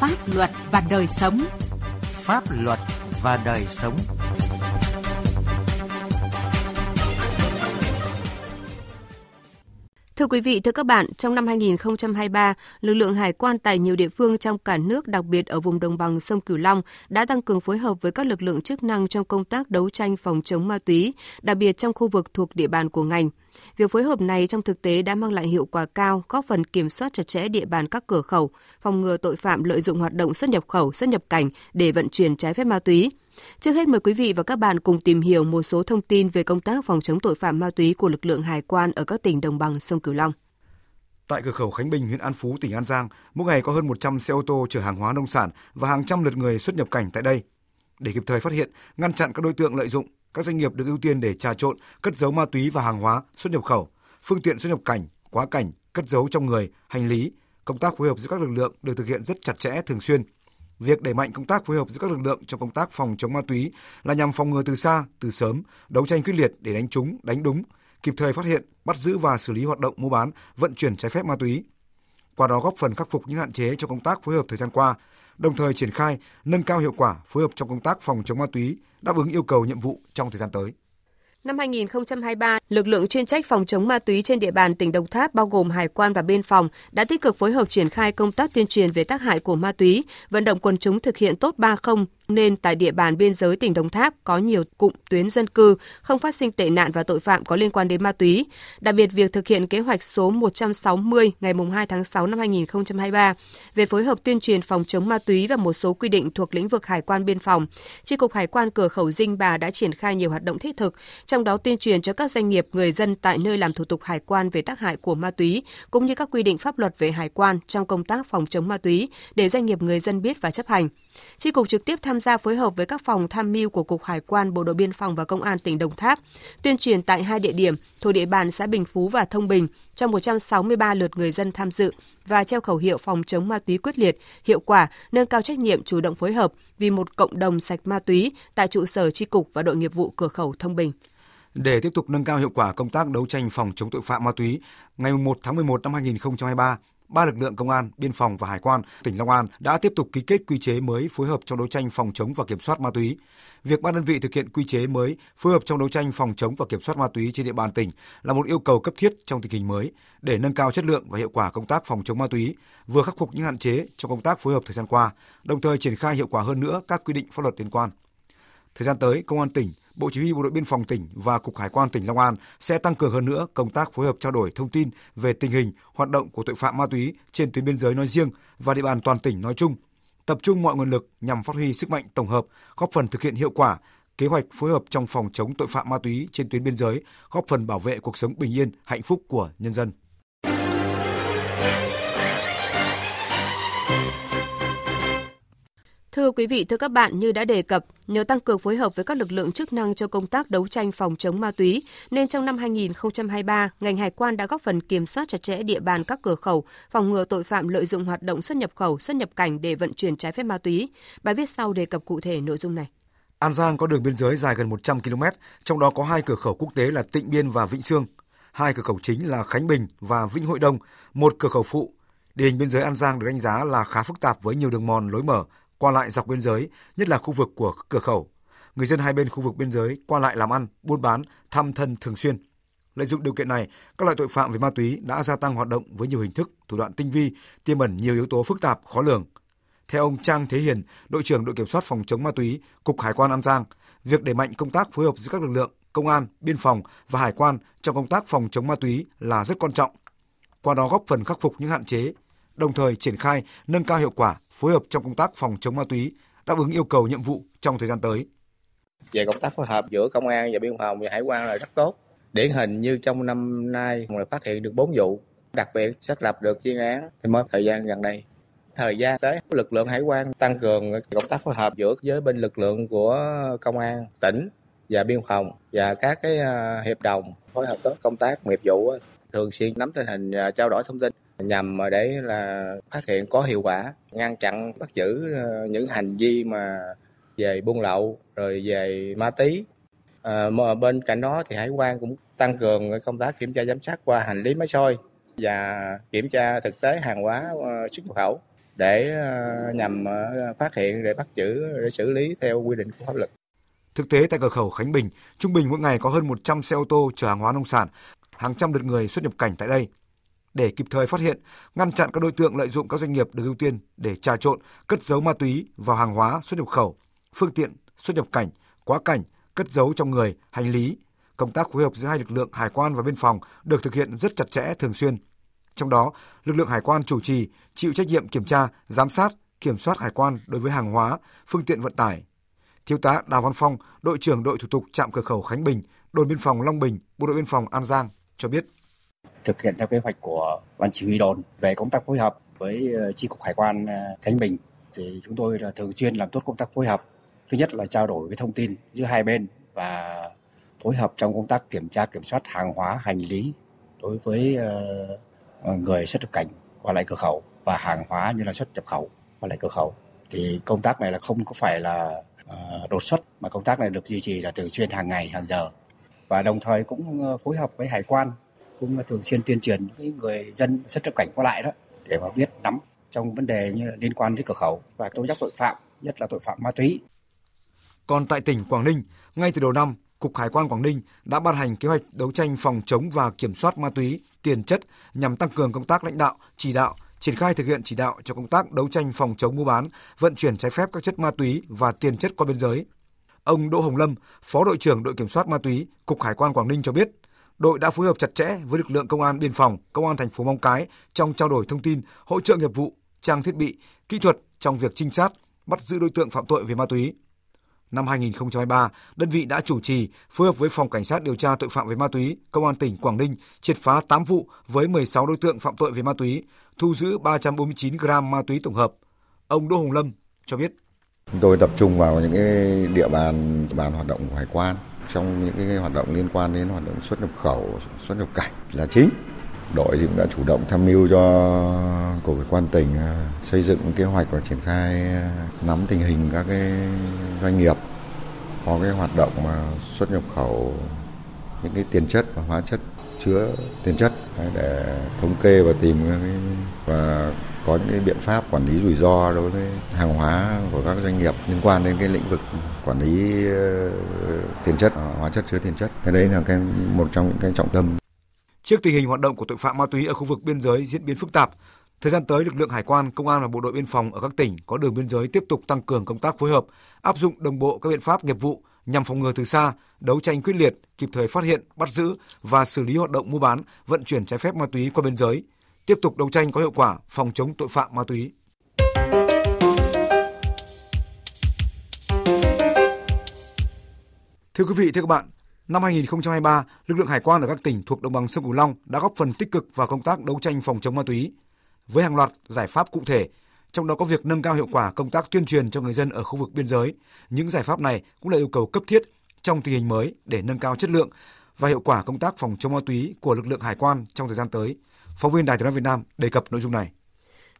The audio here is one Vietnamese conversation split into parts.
pháp luật và đời sống. Pháp luật và đời sống. Thưa quý vị, thưa các bạn, trong năm 2023, lực lượng hải quan tại nhiều địa phương trong cả nước, đặc biệt ở vùng đồng bằng sông Cửu Long, đã tăng cường phối hợp với các lực lượng chức năng trong công tác đấu tranh phòng chống ma túy, đặc biệt trong khu vực thuộc địa bàn của ngành. Việc phối hợp này trong thực tế đã mang lại hiệu quả cao, góp phần kiểm soát chặt chẽ địa bàn các cửa khẩu, phòng ngừa tội phạm lợi dụng hoạt động xuất nhập khẩu, xuất nhập cảnh để vận chuyển trái phép ma túy. Trước hết mời quý vị và các bạn cùng tìm hiểu một số thông tin về công tác phòng chống tội phạm ma túy của lực lượng hải quan ở các tỉnh đồng bằng sông Cửu Long. Tại cửa khẩu Khánh Bình, huyện An Phú, tỉnh An Giang, mỗi ngày có hơn 100 xe ô tô chở hàng hóa nông sản và hàng trăm lượt người xuất nhập cảnh tại đây. Để kịp thời phát hiện, ngăn chặn các đối tượng lợi dụng, các doanh nghiệp được ưu tiên để trà trộn, cất giấu ma túy và hàng hóa xuất nhập khẩu, phương tiện xuất nhập cảnh, quá cảnh, cất giấu trong người, hành lý. Công tác phối hợp giữa các lực lượng được thực hiện rất chặt chẽ thường xuyên, Việc đẩy mạnh công tác phối hợp giữa các lực lượng trong công tác phòng chống ma túy là nhằm phòng ngừa từ xa, từ sớm, đấu tranh quyết liệt để đánh trúng, đánh đúng, kịp thời phát hiện, bắt giữ và xử lý hoạt động mua bán, vận chuyển trái phép ma túy. Qua đó góp phần khắc phục những hạn chế trong công tác phối hợp thời gian qua, đồng thời triển khai nâng cao hiệu quả phối hợp trong công tác phòng chống ma túy, đáp ứng yêu cầu nhiệm vụ trong thời gian tới. Năm 2023, lực lượng chuyên trách phòng chống ma túy trên địa bàn tỉnh Đồng Tháp bao gồm hải quan và biên phòng đã tích cực phối hợp triển khai công tác tuyên truyền về tác hại của ma túy, vận động quần chúng thực hiện tốt 30 nên tại địa bàn biên giới tỉnh Đồng Tháp có nhiều cụm tuyến dân cư không phát sinh tệ nạn và tội phạm có liên quan đến ma túy. Đặc biệt việc thực hiện kế hoạch số 160 ngày 2 tháng 6 năm 2023 về phối hợp tuyên truyền phòng chống ma túy và một số quy định thuộc lĩnh vực hải quan biên phòng, Chi cục Hải quan cửa khẩu Dinh Bà đã triển khai nhiều hoạt động thiết thực, trong đó tuyên truyền cho các doanh nghiệp, người dân tại nơi làm thủ tục hải quan về tác hại của ma túy cũng như các quy định pháp luật về hải quan trong công tác phòng chống ma túy để doanh nghiệp người dân biết và chấp hành tri cục trực tiếp tham gia phối hợp với các phòng tham mưu của Cục Hải quan, Bộ đội Biên phòng và Công an tỉnh Đồng Tháp, tuyên truyền tại hai địa điểm thuộc địa bàn xã Bình Phú và Thông Bình cho 163 lượt người dân tham dự và treo khẩu hiệu phòng chống ma túy quyết liệt, hiệu quả, nâng cao trách nhiệm chủ động phối hợp vì một cộng đồng sạch ma túy tại trụ sở tri cục và đội nghiệp vụ cửa khẩu Thông Bình. Để tiếp tục nâng cao hiệu quả công tác đấu tranh phòng chống tội phạm ma túy, ngày 1 tháng 11 năm 2023, ba lực lượng công an, biên phòng và hải quan tỉnh Long An đã tiếp tục ký kết quy chế mới phối hợp trong đấu tranh phòng chống và kiểm soát ma túy. Việc ba đơn vị thực hiện quy chế mới phối hợp trong đấu tranh phòng chống và kiểm soát ma túy trên địa bàn tỉnh là một yêu cầu cấp thiết trong tình hình mới để nâng cao chất lượng và hiệu quả công tác phòng chống ma túy, vừa khắc phục những hạn chế trong công tác phối hợp thời gian qua, đồng thời triển khai hiệu quả hơn nữa các quy định pháp luật liên quan. Thời gian tới, Công an tỉnh Bộ Chỉ huy Bộ đội Biên phòng tỉnh và Cục Hải quan tỉnh Long An sẽ tăng cường hơn nữa công tác phối hợp trao đổi thông tin về tình hình, hoạt động của tội phạm ma túy trên tuyến biên giới nói riêng và địa bàn toàn tỉnh nói chung, tập trung mọi nguồn lực nhằm phát huy sức mạnh tổng hợp, góp phần thực hiện hiệu quả kế hoạch phối hợp trong phòng chống tội phạm ma túy trên tuyến biên giới, góp phần bảo vệ cuộc sống bình yên, hạnh phúc của nhân dân. Thưa quý vị, thưa các bạn, như đã đề cập, nhờ tăng cường phối hợp với các lực lượng chức năng cho công tác đấu tranh phòng chống ma túy, nên trong năm 2023, ngành hải quan đã góp phần kiểm soát chặt chẽ địa bàn các cửa khẩu, phòng ngừa tội phạm lợi dụng hoạt động xuất nhập khẩu, xuất nhập cảnh để vận chuyển trái phép ma túy. Bài viết sau đề cập cụ thể nội dung này. An Giang có đường biên giới dài gần 100 km, trong đó có hai cửa khẩu quốc tế là Tịnh Biên và Vĩnh Sương. Hai cửa khẩu chính là Khánh Bình và Vĩnh Hội Đông, một cửa khẩu phụ. Địa hình biên giới An Giang được đánh giá là khá phức tạp với nhiều đường mòn lối mở, qua lại dọc biên giới, nhất là khu vực của cửa khẩu. Người dân hai bên khu vực biên giới qua lại làm ăn, buôn bán, thăm thân thường xuyên. Lợi dụng điều kiện này, các loại tội phạm về ma túy đã gia tăng hoạt động với nhiều hình thức, thủ đoạn tinh vi, tiềm ẩn nhiều yếu tố phức tạp, khó lường. Theo ông Trang Thế Hiền, đội trưởng đội kiểm soát phòng chống ma túy, Cục Hải quan An Giang, việc đẩy mạnh công tác phối hợp giữa các lực lượng công an, biên phòng và hải quan trong công tác phòng chống ma túy là rất quan trọng. Qua đó góp phần khắc phục những hạn chế, đồng thời triển khai nâng cao hiệu quả phối hợp trong công tác phòng chống ma túy, đáp ứng yêu cầu nhiệm vụ trong thời gian tới. Về công tác phối hợp giữa công an và biên phòng và hải quan là rất tốt. Điển hình như trong năm nay mà phát hiện được 4 vụ, đặc biệt xác lập được chuyên án thì mới thời gian gần đây. Thời gian tới, lực lượng hải quan tăng cường công tác phối hợp giữa với bên lực lượng của công an tỉnh và biên phòng và các cái à, hiệp đồng phối hợp tốt công tác nghiệp vụ thường xuyên nắm tình hình trao đổi thông tin nhằm để là phát hiện có hiệu quả ngăn chặn bắt giữ ờ, những hành vi mà về buôn lậu rồi về ma túy à, mà bên cạnh đó thì hải quan cũng tăng cường công tác kiểm tra giám sát qua hành lý máy soi và kiểm tra thực tế hàng hóa ờ, xuất nhập khẩu để nhằm phát hiện để bắt giữ để xử lý theo quy định của pháp luật. Thực tế tại cửa khẩu Khánh Bình, trung bình mỗi ngày có hơn 100 xe ô tô chở hàng hóa nông sản, hàng trăm lượt người xuất nhập cảnh tại đây. Để kịp thời phát hiện, ngăn chặn các đối tượng lợi dụng các doanh nghiệp được ưu tiên để trà trộn, cất giấu ma túy vào hàng hóa xuất nhập khẩu, phương tiện xuất nhập cảnh, quá cảnh, cất giấu trong người, hành lý, công tác phối hợp giữa hai lực lượng hải quan và biên phòng được thực hiện rất chặt chẽ thường xuyên. Trong đó, lực lượng hải quan chủ trì, chịu trách nhiệm kiểm tra, giám sát, kiểm soát hải quan đối với hàng hóa, phương tiện vận tải. Thiếu tá Đào Văn Phong, đội trưởng đội thủ tục trạm cửa khẩu Khánh Bình, đồn biên phòng Long Bình, bộ đội biên phòng An Giang cho biết. Thực hiện theo kế hoạch của ban chỉ huy đồn. Về công tác phối hợp với ờ, chi cục hải quan ờ, Khánh Bình thì chúng tôi là thường xuyên làm tốt công tác phối hợp. Thứ nhất là trao đổi cái thông tin giữa hai bên và phối hợp trong công tác kiểm tra, kiểm soát hàng hóa, hành lý đối với ờ, người xuất nhập cảnh qua lại cửa khẩu và hàng hóa như là xuất nhập khẩu qua lại cửa khẩu. Thì công tác này là không có phải là đột xuất, mà công tác này được duy trì là thường xuyên hàng ngày, hàng giờ. Và đồng thời cũng phối hợp với hải quan cũng thường xuyên tuyên truyền với người dân xuất nhập cảnh qua lại đó để mà biết nắm trong vấn đề như là liên quan đến cửa khẩu và tố giác tội phạm nhất là tội phạm ma túy. Còn tại tỉnh Quảng Ninh, ngay từ đầu năm, Cục Hải quan Quảng Ninh đã ban hành kế hoạch đấu tranh phòng chống và kiểm soát ma túy, tiền chất nhằm tăng cường công tác lãnh đạo, chỉ đạo, triển khai thực hiện chỉ đạo cho công tác đấu tranh phòng chống mua bán, vận chuyển trái phép các chất ma túy và tiền chất qua biên giới. Ông Đỗ Hồng Lâm, Phó đội trưởng đội kiểm soát ma túy, Cục Hải quan Quảng Ninh cho biết, đội đã phối hợp chặt chẽ với lực lượng công an biên phòng, công an thành phố Móng Cái trong trao đổi thông tin, hỗ trợ nghiệp vụ, trang thiết bị, kỹ thuật trong việc trinh sát, bắt giữ đối tượng phạm tội về ma túy. Năm 2023, đơn vị đã chủ trì phối hợp với Phòng Cảnh sát điều tra tội phạm về ma túy, Công an tỉnh Quảng Ninh triệt phá 8 vụ với 16 đối tượng phạm tội về ma túy, thu giữ 349 gram ma túy tổng hợp. Ông Đỗ Hồng Lâm cho biết. Tôi tập trung vào những cái địa bàn bàn hoạt động của hải quan trong những cái hoạt động liên quan đến hoạt động xuất nhập khẩu, xuất nhập cảnh là chính. Đội thì cũng đã chủ động tham mưu cho cục hải quan tỉnh à, xây dựng kế hoạch và triển khai à, nắm tình hình các cái doanh nghiệp có cái hoạt động mà xuất nhập khẩu những cái tiền chất và hóa chất chứa tiền chất để thống kê và tìm và có những cái biện pháp quản lý rủi ro đối với hàng hóa của các doanh nghiệp liên quan đến cái lĩnh vực quản lý ờ, tiền chất hóa chất chứa tiền chất. Cái đấy là cái một trong những cái trọng tâm. Trước tình hình hoạt động của tội phạm ma túy ở khu vực biên giới diễn biến phức tạp, thời gian tới lực lượng hải quan, công an và bộ đội biên phòng ở các tỉnh có đường biên giới tiếp tục tăng cường công tác phối hợp, áp dụng đồng bộ các biện pháp nghiệp vụ nhằm phòng ngừa từ xa, đấu tranh quyết liệt, kịp thời phát hiện, bắt giữ và xử lý hoạt động mua bán, vận chuyển trái phép ma túy qua biên giới, tiếp tục đấu tranh có hiệu quả phòng chống tội phạm ma túy. Thưa quý vị, thưa các bạn, Năm 2023, lực lượng hải quan ở các tỉnh thuộc đồng bằng sông Cửu Long đã góp phần tích cực vào công tác đấu tranh phòng chống ma túy với hàng loạt giải pháp cụ thể, trong đó có việc nâng cao hiệu quả công tác tuyên truyền cho người dân ở khu vực biên giới. Những giải pháp này cũng là yêu cầu cấp thiết trong tình hình mới để nâng cao chất lượng và hiệu quả công tác phòng chống ma túy của lực lượng hải quan trong thời gian tới. Phóng viên Đài Tiếng nói Việt Nam đề cập nội dung này.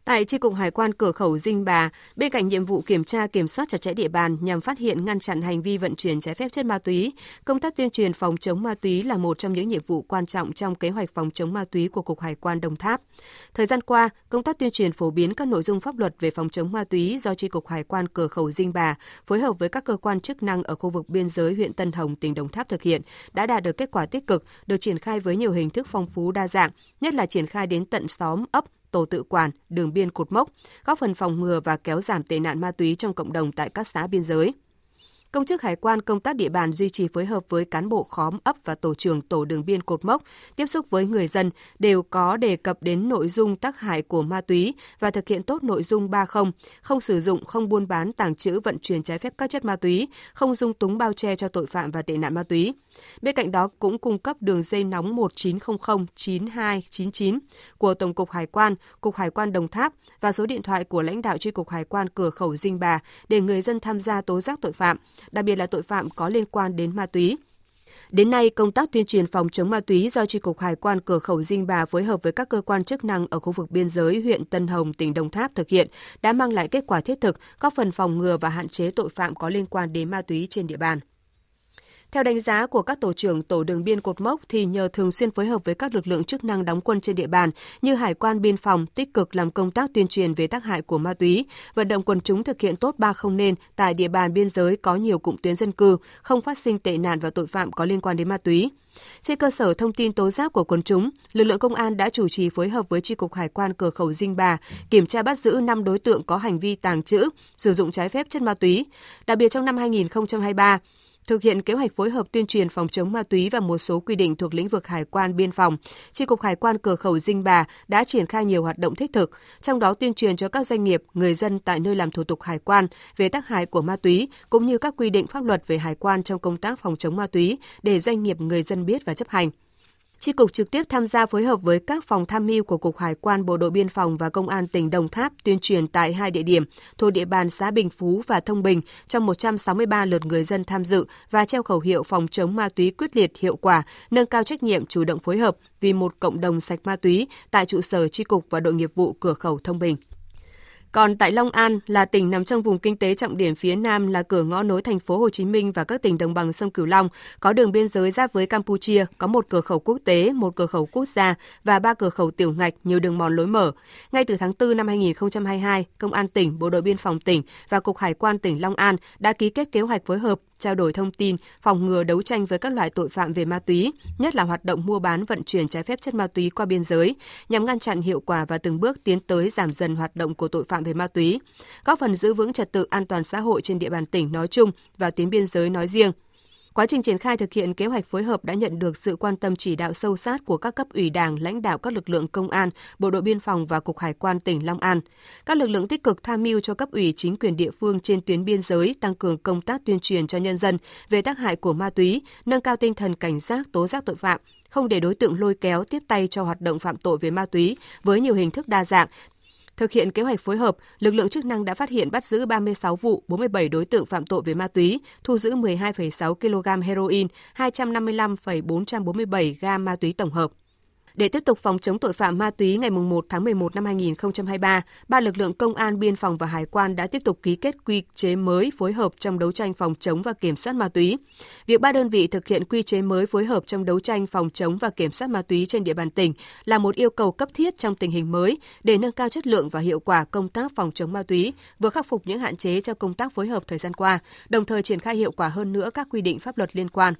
Tại Tri Cục Hải quan cửa khẩu Dinh Bà, bên cạnh nhiệm vụ kiểm tra kiểm soát chặt chẽ địa bàn nhằm phát hiện ngăn chặn hành vi vận chuyển trái phép chất ma túy, công tác tuyên truyền phòng chống ma túy là một trong những nhiệm vụ quan trọng trong kế hoạch phòng chống ma túy của Cục Hải quan Đồng Tháp. Thời gian qua, công tác tuyên truyền phổ biến các nội dung pháp luật về phòng chống ma túy do Tri Cục Hải quan cửa khẩu Dinh Bà phối hợp với các cơ quan chức năng ở khu vực biên giới huyện Tân Hồng, tỉnh Đồng Tháp thực hiện đã đạt được kết quả tích cực, được triển khai với nhiều hình thức phong phú đa dạng, nhất là triển khai đến tận xóm, ấp, tổ tự quản, đường biên cột mốc, góp phần phòng ngừa và kéo giảm tệ nạn ma túy trong cộng đồng tại các xã biên giới. Công chức hải quan công tác địa bàn duy trì phối hợp với cán bộ khóm ấp và tổ trưởng tổ đường biên cột mốc, tiếp xúc với người dân đều có đề cập đến nội dung tác hại của ma túy và thực hiện tốt nội dung 30, không sử dụng, không buôn bán, tàng trữ, vận chuyển trái phép các chất ma túy, không dung túng bao che cho tội phạm và tệ nạn ma túy. Bên cạnh đó cũng cung cấp đường dây nóng 1900 9299 của Tổng cục Hải quan, Cục Hải quan Đồng Tháp và số điện thoại của lãnh đạo tri cục Hải quan cửa khẩu Dinh Bà để người dân tham gia tố giác tội phạm đặc biệt là tội phạm có liên quan đến ma túy. Đến nay, công tác tuyên truyền phòng chống ma túy do Tri cục Hải quan cửa khẩu Dinh Bà phối hợp với các cơ quan chức năng ở khu vực biên giới huyện Tân Hồng, tỉnh Đồng Tháp thực hiện đã mang lại kết quả thiết thực, góp phần phòng ngừa và hạn chế tội phạm có liên quan đến ma túy trên địa bàn. Theo đánh giá của các tổ trưởng tổ đường biên cột mốc thì nhờ thường xuyên phối hợp với các lực lượng chức năng đóng quân trên địa bàn như hải quan biên phòng tích cực làm công tác tuyên truyền về tác hại của ma túy, vận động quần chúng thực hiện tốt ba không nên tại địa bàn biên giới có nhiều cụm tuyến dân cư, không phát sinh tệ nạn và tội phạm có liên quan đến ma túy. Trên cơ sở thông tin tố giác của quần chúng, lực lượng công an đã chủ trì phối hợp với Tri cục Hải quan cửa khẩu Dinh Bà kiểm tra bắt giữ 5 đối tượng có hành vi tàng trữ, sử dụng trái phép chất ma túy. Đặc biệt trong năm 2023, thực hiện kế hoạch phối hợp tuyên truyền phòng chống ma túy và một số quy định thuộc lĩnh vực hải quan biên phòng, Tri cục Hải quan cửa khẩu Dinh Bà đã triển khai nhiều hoạt động thiết thực, trong đó tuyên truyền cho các doanh nghiệp, người dân tại nơi làm thủ tục hải quan về tác hại của ma túy cũng như các quy định pháp luật về hải quan trong công tác phòng chống ma túy để doanh nghiệp người dân biết và chấp hành. Tri cục trực tiếp tham gia phối hợp với các phòng tham mưu của Cục Hải quan Bộ đội Biên phòng và Công an tỉnh Đồng Tháp tuyên truyền tại hai địa điểm thuộc địa bàn xã Bình Phú và Thông Bình trong 163 lượt người dân tham dự và treo khẩu hiệu phòng chống ma túy quyết liệt hiệu quả, nâng cao trách nhiệm chủ động phối hợp vì một cộng đồng sạch ma túy tại trụ sở Tri cục và đội nghiệp vụ cửa khẩu Thông Bình. Còn tại Long An là tỉnh nằm trong vùng kinh tế trọng điểm phía Nam là cửa ngõ nối thành phố Hồ Chí Minh và các tỉnh đồng bằng sông Cửu Long, có đường biên giới giáp với Campuchia, có một cửa khẩu quốc tế, một cửa khẩu quốc gia và ba cửa khẩu tiểu ngạch nhiều đường mòn lối mở. Ngay từ tháng 4 năm 2022, Công an tỉnh, Bộ đội biên phòng tỉnh và Cục Hải quan tỉnh Long An đã ký kết kế hoạch phối hợp trao đổi thông tin, phòng ngừa đấu tranh với các loại tội phạm về ma túy, nhất là hoạt động mua bán vận chuyển trái phép chất ma túy qua biên giới, nhằm ngăn chặn hiệu quả và từng bước tiến tới giảm dần hoạt động của tội phạm về ma túy, góp phần giữ vững trật tự an toàn xã hội trên địa bàn tỉnh nói chung và tuyến biên giới nói riêng. Quá trình triển khai thực hiện kế hoạch phối hợp đã nhận được sự quan tâm chỉ đạo sâu sát của các cấp ủy Đảng, lãnh đạo các lực lượng công an, bộ đội biên phòng và cục hải quan tỉnh Long An. Các lực lượng tích cực tham mưu cho cấp ủy chính quyền địa phương trên tuyến biên giới tăng cường công tác tuyên truyền cho nhân dân về tác hại của ma túy, nâng cao tinh thần cảnh giác tố giác tội phạm, không để đối tượng lôi kéo tiếp tay cho hoạt động phạm tội về ma túy với nhiều hình thức đa dạng, Thực hiện kế hoạch phối hợp, lực lượng chức năng đã phát hiện bắt giữ 36 vụ, 47 đối tượng phạm tội về ma túy, thu giữ 12,6 kg heroin, 255,447 gam ma túy tổng hợp. Để tiếp tục phòng chống tội phạm ma túy ngày 1 tháng 11 năm 2023, ba lực lượng công an, biên phòng và hải quan đã tiếp tục ký kết quy chế mới phối hợp trong đấu tranh phòng chống và kiểm soát ma túy. Việc ba đơn vị thực hiện quy chế mới phối hợp trong đấu tranh phòng chống và kiểm soát ma túy trên địa bàn tỉnh là một yêu cầu cấp thiết trong tình hình mới để nâng cao chất lượng và hiệu quả công tác phòng chống ma túy, vừa khắc phục những hạn chế trong công tác phối hợp thời gian qua, đồng thời triển khai hiệu quả hơn nữa các quy định pháp luật liên quan.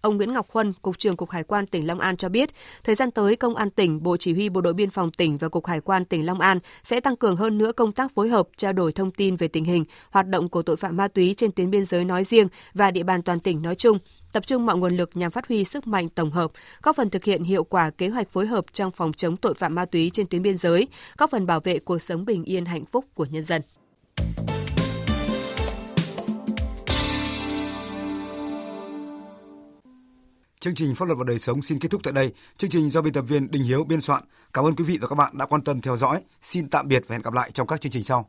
Ông Nguyễn Ngọc Khuân, Cục trưởng Cục Hải quan tỉnh Long An cho biết, thời gian tới Công an tỉnh, Bộ Chỉ huy Bộ đội Biên phòng tỉnh và Cục Hải quan tỉnh Long An sẽ tăng cường hơn nữa công tác phối hợp, trao đổi thông tin về tình hình, hoạt động của tội phạm ma túy trên tuyến biên giới nói riêng và địa bàn toàn tỉnh nói chung, tập trung mọi nguồn lực nhằm phát huy sức mạnh tổng hợp, góp phần thực hiện hiệu quả kế hoạch phối hợp trong phòng chống tội phạm ma túy trên tuyến biên giới, góp phần bảo vệ cuộc sống bình yên hạnh phúc của nhân dân. Chương trình Pháp luật và đời sống xin kết thúc tại đây. Chương trình do biên tập viên Đình Hiếu biên soạn. Cảm ơn quý vị và các bạn đã quan tâm theo dõi. Xin tạm biệt và hẹn gặp lại trong các chương trình sau.